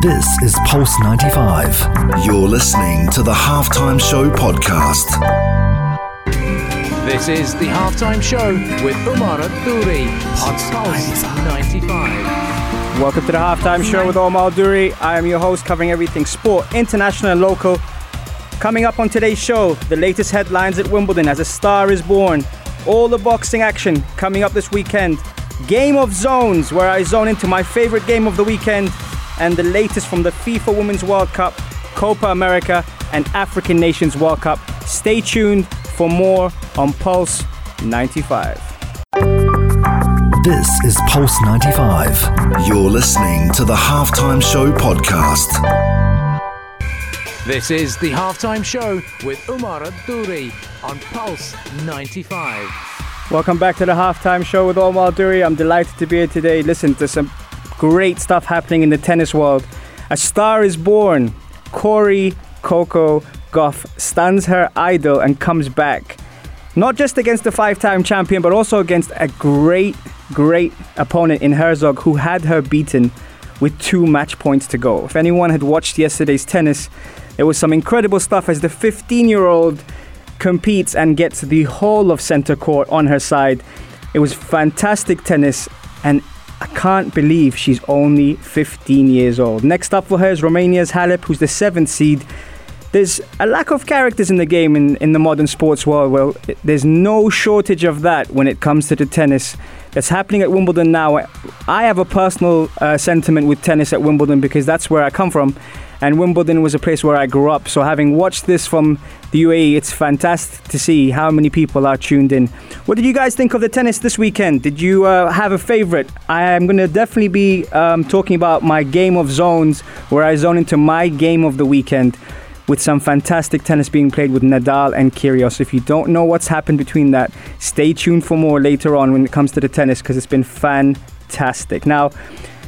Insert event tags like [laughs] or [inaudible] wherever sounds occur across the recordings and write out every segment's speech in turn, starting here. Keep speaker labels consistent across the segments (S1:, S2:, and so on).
S1: This is Pulse 95. You're listening to the Halftime Show podcast.
S2: This is the halftime show with Umar Duri on Pulse 95.
S3: Welcome to the halftime show with Omar Duri. I am your host covering everything sport, international and local. Coming up on today's show, the latest headlines at Wimbledon as a star is born, all the boxing action coming up this weekend, Game of Zones, where I zone into my favorite game of the weekend, and the latest from the FIFA Women's World Cup, Copa America, and African Nations World Cup. Stay tuned for more on Pulse 95.
S1: This is Pulse 95. You're listening to the Halftime Show podcast.
S2: This is the halftime show with Umar Duri on Pulse 95.
S3: Welcome back to the halftime show with Omar Duri. I'm delighted to be here today. Listen to some great stuff happening in the tennis world. A star is born. Cori Coco Gauff stands her idol and comes back. Not just against the five time champion, but also against a great, great opponent in Hercog who had her beaten with two match points to go. If anyone had watched yesterday's tennis, there was some incredible stuff as the 15 year old competes and gets the whole of center court on her side. It was fantastic tennis, and I can't believe she's only 15 years old. Next up for her is Romania's Halep, who's the seventh seed. There's a lack of characters in the game in, in the modern sports world. Well, there's no shortage of that when it comes to the tennis that's happening at Wimbledon now. I have a personal uh, sentiment with tennis at Wimbledon because that's where I come from. And Wimbledon was a place where I grew up. So, having watched this from the UAE, it's fantastic to see how many people are tuned in. What did you guys think of the tennis this weekend? Did you uh, have a favorite? I am going to definitely be um, talking about my game of zones, where I zone into my game of the weekend with some fantastic tennis being played with Nadal and Kyrgios. If you don't know what's happened between that, stay tuned for more later on when it comes to the tennis because it's been fantastic. Now,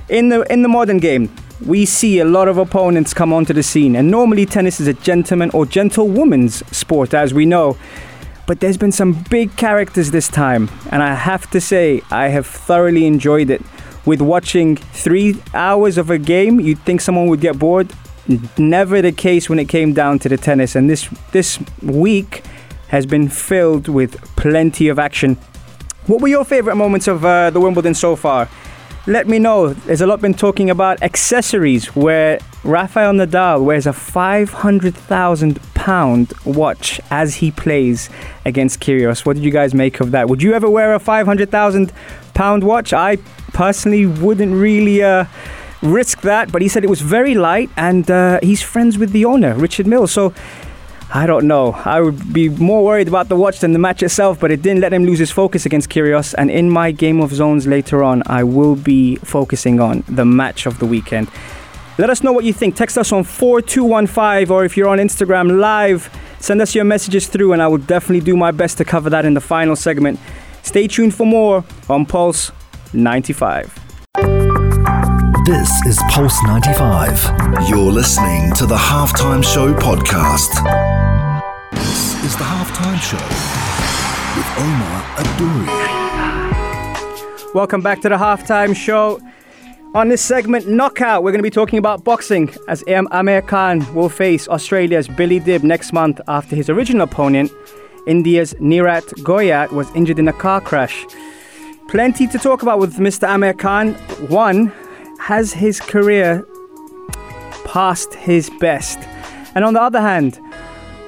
S3: in the in the modern game, we see a lot of opponents come onto the scene, and normally tennis is a gentleman or gentlewoman's sport, as we know. But there's been some big characters this time, and I have to say, I have thoroughly enjoyed it. With watching three hours of a game, you'd think someone would get bored. Never the case when it came down to the tennis, and this this week has been filled with plenty of action. What were your favorite moments of uh, the Wimbledon so far? Let me know. There's a lot been talking about accessories where Rafael Nadal wears a 500,000 pound watch as he plays against Kyrgios. What did you guys make of that? Would you ever wear a 500,000 pound watch? I personally wouldn't really uh, risk that, but he said it was very light and uh, he's friends with the owner, Richard Mills. So I don't know. I would be more worried about the watch than the match itself, but it didn't let him lose his focus against Kyrgios. And in my game of zones later on, I will be focusing on the match of the weekend. Let us know what you think. Text us on 4215, or if you're on Instagram live, send us your messages through, and I will definitely do my best to cover that in the final segment. Stay tuned for more on Pulse 95.
S1: This is Pulse 95. You're listening to the Halftime Show podcast. Is the Halftime Show with Omar Adouri.
S3: Welcome back to the halftime show. On this segment, Knockout, we're going to be talking about boxing as Am- Amir Khan will face Australia's Billy Dib next month after his original opponent, India's Neeraj Goyat, was injured in a car crash. Plenty to talk about with Mr. Amir Khan. One, has his career past his best? And on the other hand,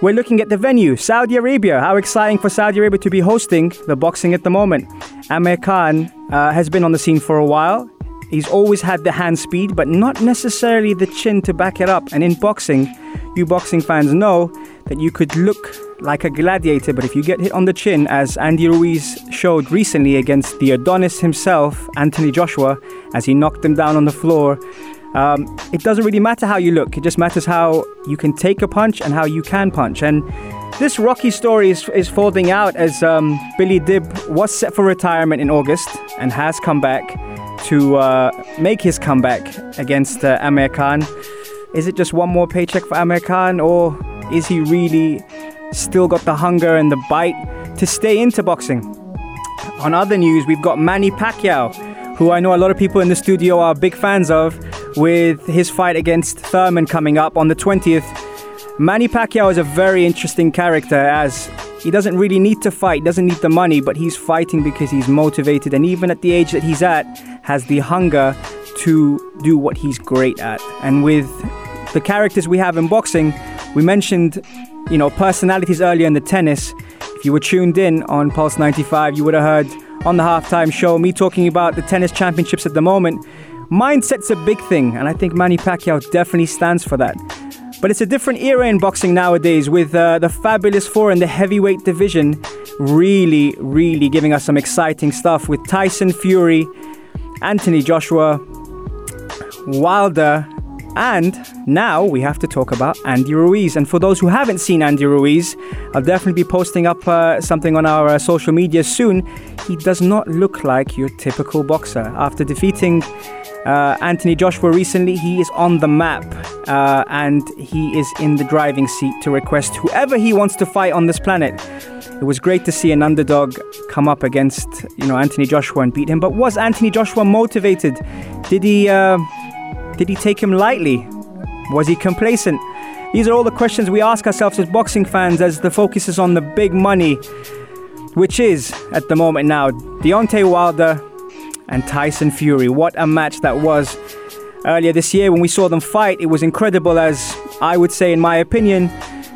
S3: we're looking at the venue, Saudi Arabia. How exciting for Saudi Arabia to be hosting the boxing at the moment. Amir Khan uh, has been on the scene for a while. He's always had the hand speed, but not necessarily the chin to back it up. And in boxing, you boxing fans know that you could look like a gladiator, but if you get hit on the chin, as Andy Ruiz showed recently against the Adonis himself, Anthony Joshua, as he knocked him down on the floor, um, it doesn't really matter how you look. It just matters how you can take a punch and how you can punch. And this Rocky story is, is folding out as um, Billy Dib was set for retirement in August and has come back to uh, make his comeback against uh, Amir Khan. Is it just one more paycheck for Amir Khan, or is he really still got the hunger and the bite to stay into boxing? On other news, we've got Manny Pacquiao, who I know a lot of people in the studio are big fans of, with his fight against Thurman coming up on the 20th. Manny Pacquiao is a very interesting character as he doesn't really need to fight, doesn't need the money, but he's fighting because he's motivated and even at the age that he's at has the hunger to do what he's great at. And with the characters we have in boxing, we mentioned, you know, personalities earlier in the tennis. If you were tuned in on Pulse 95, you would have heard on the halftime show me talking about the tennis championships at the moment. Mindset's a big thing, and I think Manny Pacquiao definitely stands for that. But it's a different era in boxing nowadays with uh, the Fabulous Four in the heavyweight division really, really giving us some exciting stuff with Tyson Fury, Anthony Joshua, Wilder, and now we have to talk about Andy Ruiz. And for those who haven't seen Andy Ruiz, I'll definitely be posting up uh, something on our uh, social media soon. He does not look like your typical boxer. After defeating uh, Anthony Joshua recently, he is on the map uh, and he is in the driving seat to request whoever he wants to fight on this planet. It was great to see an underdog come up against, you know, Anthony Joshua and beat him. But was Anthony Joshua motivated? Did he, uh, did he take him lightly? Was he complacent? These are all the questions we ask ourselves as boxing fans as the focus is on the big money, which is at the moment now Deontay Wilder and Tyson Fury. What a match that was earlier this year when we saw them fight. It was incredible, as I would say, in my opinion.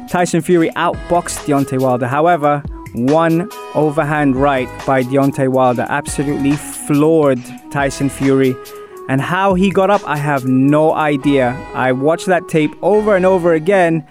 S3: Tyson Fury outboxed Deontay Wilder. However, one overhand right by Deontay Wilder absolutely floored Tyson Fury. And how he got up, I have no idea. I watched that tape over and over again,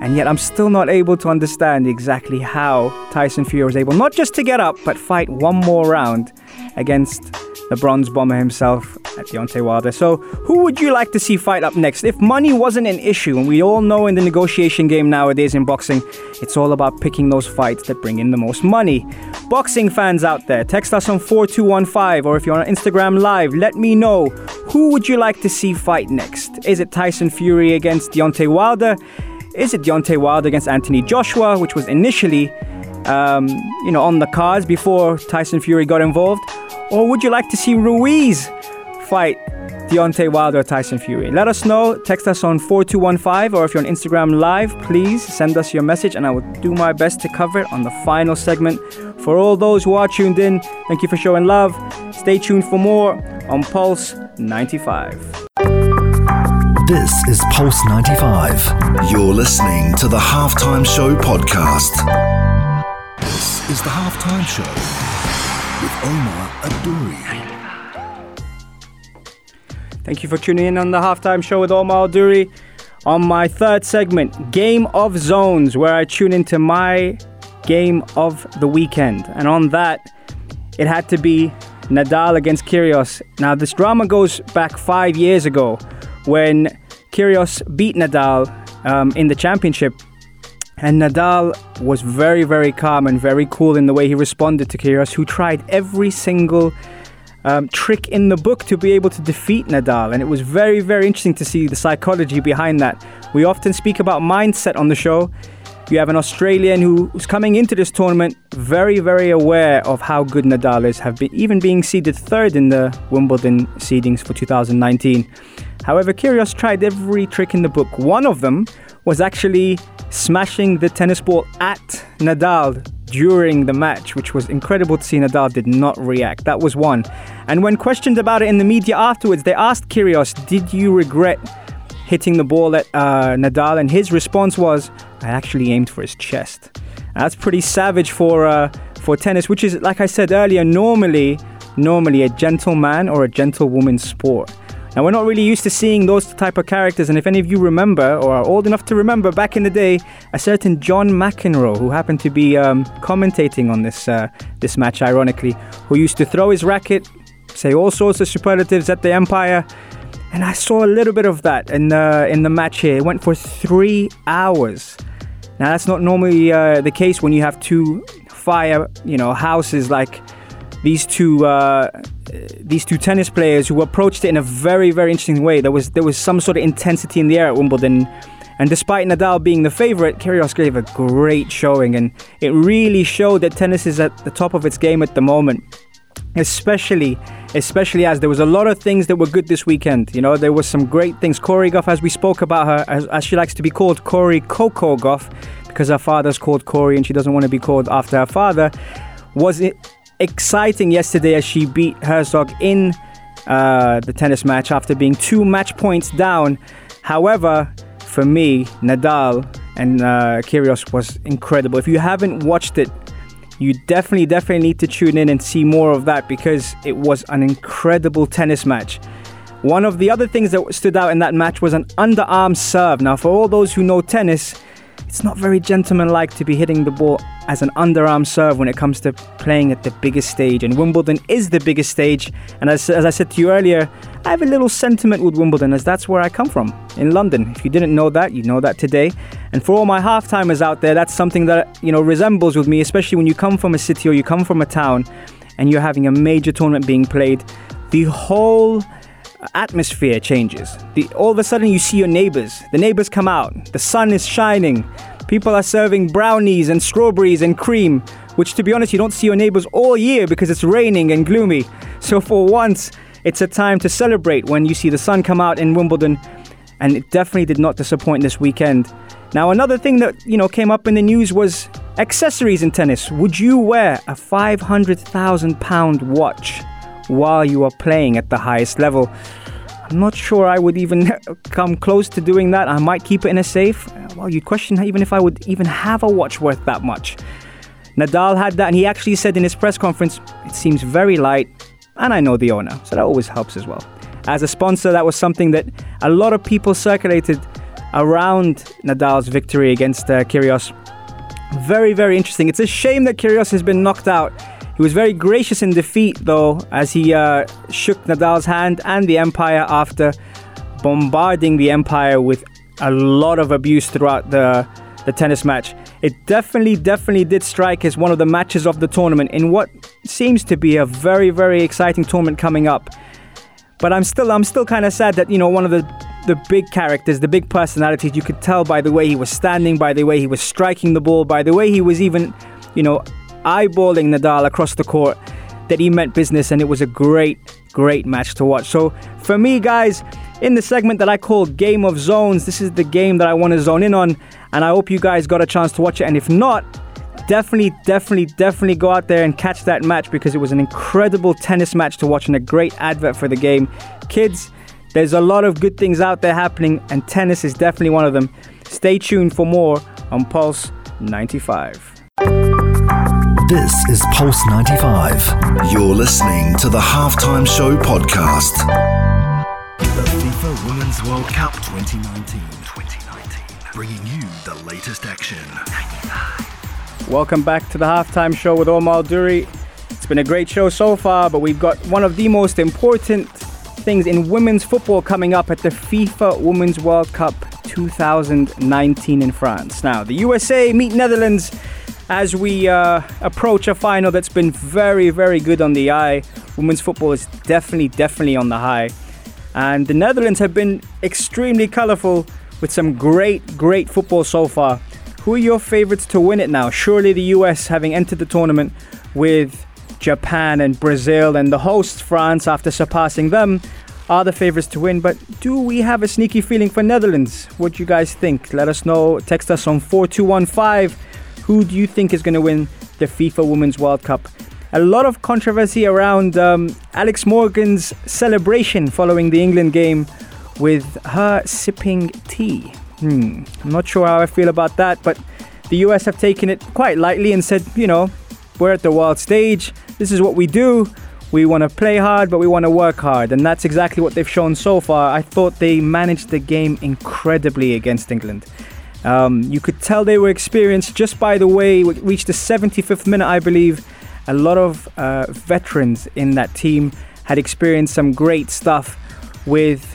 S3: and yet I'm still not able to understand exactly how Tyson Fury was able not just to get up, but fight one more round against the bronze bomber himself at Deontay Wilder. So, who would you like to see fight up next? If money wasn't an issue, and we all know in the negotiation game nowadays in boxing, it's all about picking those fights that bring in the most money. Boxing fans out there, text us on 4215 or if you're on Instagram Live, let me know who would you like to see fight next? Is it Tyson Fury against Deontay Wilder? Is it Deontay Wilder against Anthony Joshua, which was initially um, you know, on the cards before Tyson Fury got involved? Or would you like to see Ruiz fight Deontay Wilder or Tyson Fury? Let us know. Text us on 4215 or if you're on Instagram Live, please send us your message and I will do my best to cover it on the final segment. For all those who are tuned in, thank you for showing love. Stay tuned for more on Pulse 95.
S1: This is Pulse 95. You're listening to the Halftime Show podcast. This is the Halftime Show with Omar Adouri.
S3: Thank you for tuning in on the halftime show with Omar Adouri. On my third segment, Game of Zones, where I tune into my game of the weekend. And on that, it had to be Nadal against Kyrgios. Now, this drama goes back five years ago when Kyrgios beat Nadal um, in the championship and Nadal was very, very calm and very cool in the way he responded to Kyrgios, who tried every single um, trick in the book to be able to defeat Nadal. And it was very, very interesting to see the psychology behind that. We often speak about mindset on the show. You have an Australian who's coming into this tournament very, very aware of how good Nadal is, have been even being seeded third in the Wimbledon seedings for 2019. However, Kyrgios tried every trick in the book. One of them was actually smashing the tennis ball at Nadal during the match, which was incredible to see Nadal did not react. That was one. And when questioned about it in the media afterwards, they asked Kyrgios, Did you regret hitting the ball at uh, Nadal? And his response was, I actually aimed for his chest. And that's pretty savage for, uh, for tennis, which is, like I said earlier, normally, normally a gentleman or a gentlewoman sport. Now we're not really used to seeing those type of characters, and if any of you remember or are old enough to remember, back in the day, a certain John McEnroe, who happened to be um, commentating on this uh, this match, ironically, who used to throw his racket, say all sorts of superlatives at the umpire, and I saw a little bit of that in uh, in the match here. It went for three hours. Now that's not normally uh, the case when you have two fire, you know, houses like these two uh, Uh, these two tennis players who approached it in a very very interesting way. There was there was some sort of intensity in the air at Wimbledon. And despite Nadal being the favorite, Kyrgios gave a great showing, and it really showed that tennis is at the top of its game at the moment. especially especially as there was a lot of things that were good this weekend. You know, there was some great things. Cori Gauff, as we spoke about her, as, as she likes to be called, Cori Coco Gauff, because her father's called Corey and she doesn't want to be called after her father, was it exciting yesterday as she beat Hercog in uh, the tennis match after being two match points down. However, for me, Nadal and uh, Kyrgios was incredible. If you haven't watched it, you definitely, definitely need to tune in and see more of that because it was an incredible tennis match. One of the other things that stood out in that match was an underarm serve. Now, for all those who know tennis, it's not very gentlemanlike to be hitting the ball as an underarm serve when it comes to playing at the biggest stage. And Wimbledon is the biggest stage. And as, as I said to you earlier, I have a little sentiment with Wimbledon as that's where I come from in London. If you didn't know that, you know that today. And for all my half timers out there, that's something that you know resembles with me, especially when you come from a city or you come from a town and you're having a major tournament being played. The whole atmosphere changes. The, all of a sudden, you see your neighbors. The neighbors come out. The sun is shining. People are serving brownies and strawberries and cream, which, to be honest, you don't see your neighbors all year because it's raining and gloomy. So, for once, it's a time to celebrate when you see the sun come out in Wimbledon, and it definitely did not disappoint this weekend. Now, another thing that you know came up in the news was accessories in tennis. Would you wear a 500,000 pound watch while you are playing at the highest level? I'm not sure I would even [laughs] come close to doing that. I might keep it in a safe. Well, you question even if I would even have a watch worth that much. Nadal had that, and he actually said in his press conference, it seems very light, and I know the owner, so that always helps as well. As a sponsor, that was something that a lot of people circulated around Nadal's victory against uh, Kyrgios. Very, very interesting. It's a shame that Kyrgios has been knocked out. He was very gracious in defeat, though, as he uh, shook Nadal's hand and the umpire after bombarding the umpire with a lot of abuse throughout the, the tennis match. It definitely, definitely did strike as one of the matches of the tournament in what seems to be a very, very exciting tournament coming up. But I'm still, I'm still kind of sad that you know one of the the big characters, the big personalities. You could tell by the way he was standing, by the way he was striking the ball, by the way he was even, you know, eyeballing Nadal across the court. That he meant business, and it was a great, great match to watch. So for me, guys, in the segment that I call Game of Zones, this is the game that I want to zone in on, and I hope you guys got a chance to watch it. And if not, definitely, definitely, definitely go out there and catch that match because it was an incredible tennis match to watch and a great advert for the game. Kids, there's a lot of good things out there happening, and tennis is definitely one of them. Stay tuned for more on Pulse 95.
S1: This is Pulse 95. You're listening to the Halftime Show podcast. The FIFA Women's World Cup 2019. 2019. Bringing you the latest action.
S3: Welcome back to the halftime show with Omar Duri. It's been a great show so far, but we've got one of the most important things in women's football coming up at the FIFA Women's World Cup 2019 in France. Now, the USA meet Netherlands as we uh, approach a final that's been very, very good on the eye. Women's football is definitely, definitely on the high. And the Netherlands have been extremely colourful with some great, great football so far. Who are your favourites to win it now? Surely the US, having entered the tournament with Japan and Brazil and the hosts France after surpassing them, are the favourites to win. But do we have a sneaky feeling for Netherlands? What do you guys think? Let us know. Text us on 4215. Who do you think is going to win the FIFA Women's World Cup? A lot of controversy around um, Alex Morgan's celebration following the England game with her sipping tea. Hmm, I'm not sure how I feel about that, but the US have taken it quite lightly and said, you know, we're at the world stage. This is what we do. We want to play hard, but we want to work hard. And that's exactly what they've shown so far. I thought they managed the game incredibly against England. Um, you could tell they were experienced just by the way we reached the 75th minute, I believe. A lot of uh, veterans in that team had experienced some great stuff with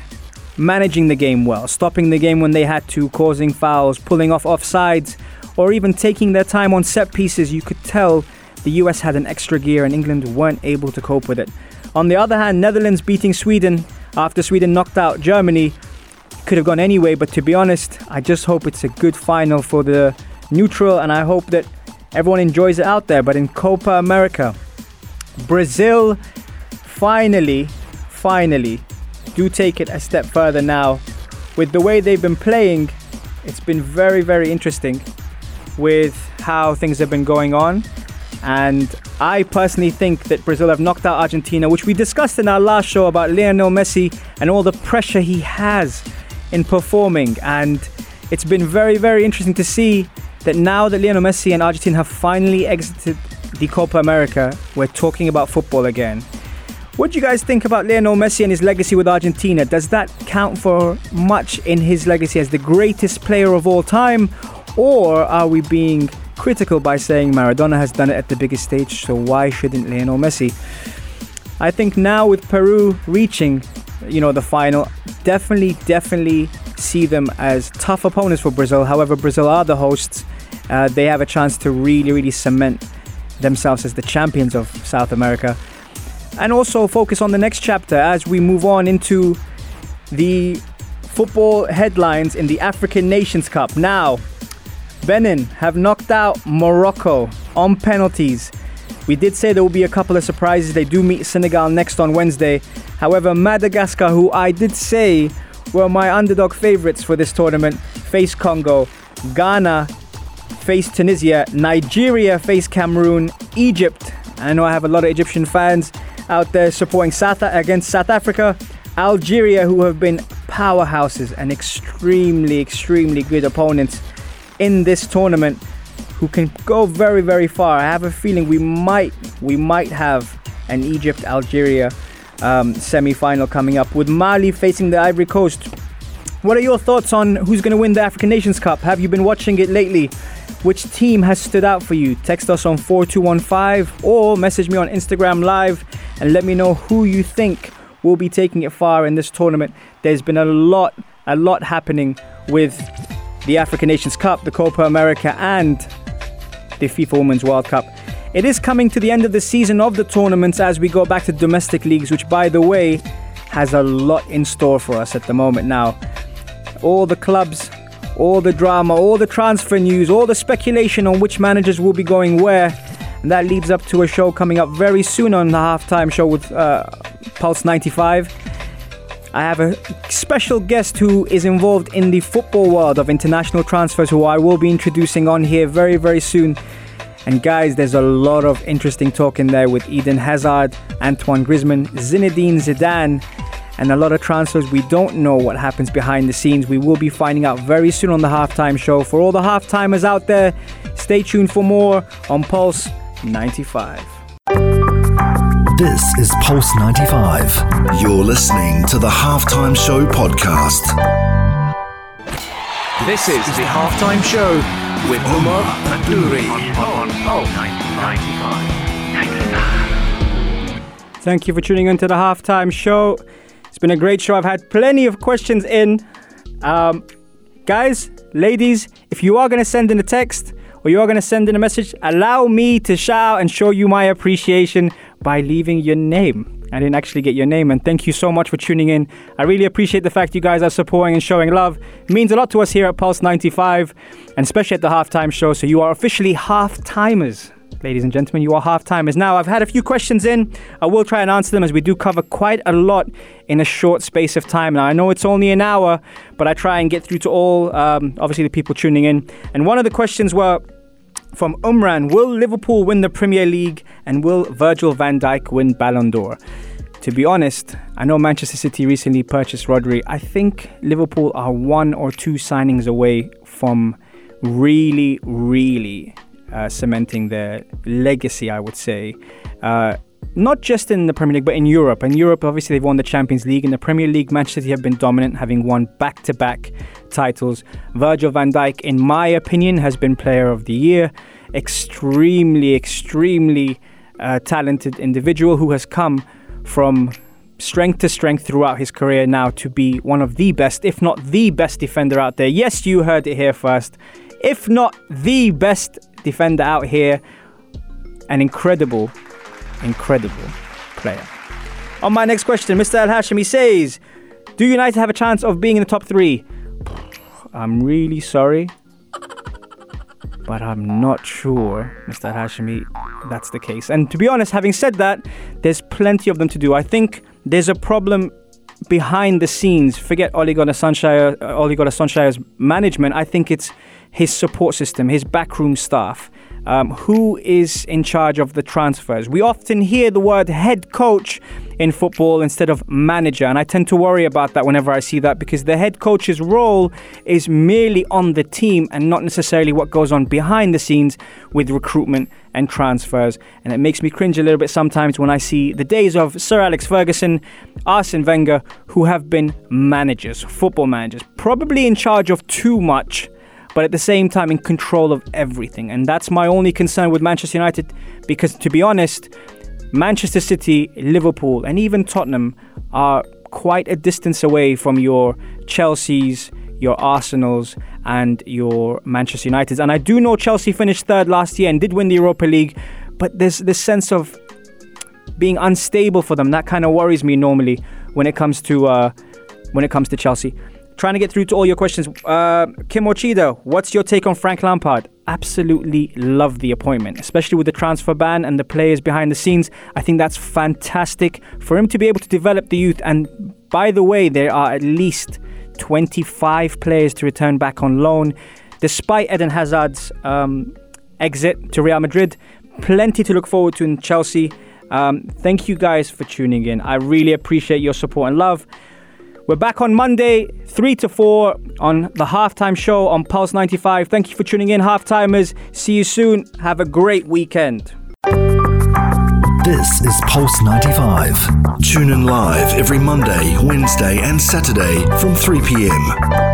S3: managing the game well, stopping the game when they had to, causing fouls, pulling off offsides, or even taking their time on set pieces. You could tell the US had an extra gear and England weren't able to cope with it. On the other hand, Netherlands beating Sweden after Sweden knocked out Germany could have gone anyway, but to be honest, I just hope it's a good final for the neutral and I hope that everyone enjoys it out there. But in Copa America, Brazil finally, finally do take it a step further now. With the way they've been playing, it's been very, very interesting with how things have been going on. And I personally think that Brazil have knocked out Argentina, which we discussed in our last show about Lionel Messi and all the pressure he has in performing. And it's been very, very interesting to see that now that Lionel Messi and Argentina have finally exited the Copa America, we're talking about football again. What do you guys think about Lionel Messi and his legacy with Argentina? Does that count for much in his legacy as the greatest player of all time? Or are we being critical by saying Maradona has done it at the biggest stage, so why shouldn't Lionel Messi? I think now with Peru reaching, you know, the final, definitely, definitely see them as tough opponents for Brazil. However, Brazil are the hosts. Uh, they have a chance to really, really cement themselves as the champions of South America. And also focus on the next chapter as we move on into the football headlines in the African Nations Cup. Now, Benin have knocked out Morocco on penalties. We did say there will be a couple of surprises. They do meet Senegal next on Wednesday. However, Madagascar, who I did say were my underdog favorites for this tournament, face Congo. Ghana face Tunisia. Nigeria face Cameroon. Egypt. I know I have a lot of Egyptian fans out there supporting South against South Africa. Algeria, who have been powerhouses and extremely, extremely good opponents in this tournament who can go very, very far. I have a feeling we might, we might have an Egypt Algeria um, semi final coming up with Mali facing the Ivory Coast. What are your thoughts on who's going to win the African Nations Cup? Have you been watching it lately? Which team has stood out for you? Text us on 4215 or message me on Instagram Live and let me know who you think will be taking it far in this tournament. There's been a lot, a lot happening with the African Nations Cup, the Copa America, and the FIFA Women's World Cup. It is coming to the end of the season of the tournaments as we go back to domestic leagues, which, by the way, has a lot in store for us at the moment now. All the clubs, all the drama, all the transfer news, all the speculation on which managers will be going where. And that leads up to a show coming up very soon on the halftime show with uh, Pulse 95. I have a special guest who is involved in the football world of international transfers, who I will be introducing on here very, very soon. And guys, there's a lot of interesting talk in there with Eden Hazard, Antoine Griezmann, Zinedine Zidane, and a lot of transfers. We don't know what happens behind the scenes. We will be finding out very soon on the halftime show. For all the halftimers out there, stay tuned for more on Pulse 95.
S1: This is Pulse 95. You're listening to the Halftime Show podcast.
S2: This is the halftime show with Umar Adouri on Pulse 95.
S3: Thank you for tuning in to the halftime show. It's been a great show. I've had plenty of questions in. Um, guys, ladies, if you are going to send in a text or you are going to send in a message, allow me to shout and show you my appreciation by leaving your name. I didn't actually get your name, and thank you so much for tuning in. I really appreciate the fact you guys are supporting and showing love. It means a lot to us here at Pulse 95, and especially at the halftime show. So you are officially half timers. Ladies and gentlemen, you are half timers. Now, I've had a few questions in. I will try and answer them as we do cover quite a lot in a short space of time. Now, I know it's only an hour, but I try and get through to all, um, obviously, the people tuning in. And one of the questions were from Umran Will Liverpool win the Premier League and will Virgil van Dijk win Ballon d'Or? To be honest, I know Manchester City recently purchased Rodri. I think Liverpool are one or two signings away from really, really uh, cementing their legacy, I would say. Uh, not just in the Premier League, but in Europe. In Europe, obviously, they've won the Champions League. In the Premier League, Manchester City have been dominant, having won back to back titles. Virgil van Dijk, in my opinion, has been Player of the Year. Extremely, extremely uh, talented individual who has come from strength to strength throughout his career now to be one of the best, if not the best defender out there. Yes, you heard it here first. If not the best defender out here, an incredible incredible player. On my next question, Mr. Al Hashimi says, Do United have a chance of being in the top three? [sighs] I'm really sorry. but I'm not sure, Mr. Hashimi, that's the case. And to be honest, having said that, there's plenty of them to do. I think there's a problem behind the scenes. Forget Ole Gunnar uh, management. I think it's his support system, his backroom staff. Um, who is in charge of the transfers? We often hear the word head coach in football instead of manager, and I tend to worry about that whenever I see that because the head coach's role is merely on the team and not necessarily what goes on behind the scenes with recruitment and transfers. And it makes me cringe a little bit sometimes when I see the days of Sir Alex Ferguson, Arsene Wenger, who have been managers, football managers, probably in charge of too much but at the same time in control of everything. And that's my only concern with Manchester United because, to be honest, Manchester City, Liverpool, and even Tottenham are quite a distance away from your Chelsea's, your Arsenal's, and your Manchester United's. And I do know Chelsea finished third last year and did win the Europa League, but there's this sense of being unstable for them. That kind of worries me normally when it comes to uh, when it comes to Chelsea. Trying to get through to all your questions. Uh, Kim Ochida, what's your take on Frank Lampard? Absolutely love the appointment, especially with the transfer ban and the players behind the scenes. I think that's fantastic for him to be able to develop the youth. And by the way, there are at least 25 players to return back on loan. Despite Eden Hazard's um, exit to Real Madrid, plenty to look forward to in Chelsea. Um, thank you guys for tuning in. I really appreciate your support and love. We're back on Monday, 3 to 4 on the halftime show on Pulse 95. Thank you for tuning in, halftimers. See you soon. Have a great weekend.
S1: This is Pulse 95. Tune in live every Monday, Wednesday, and Saturday from 3 p.m.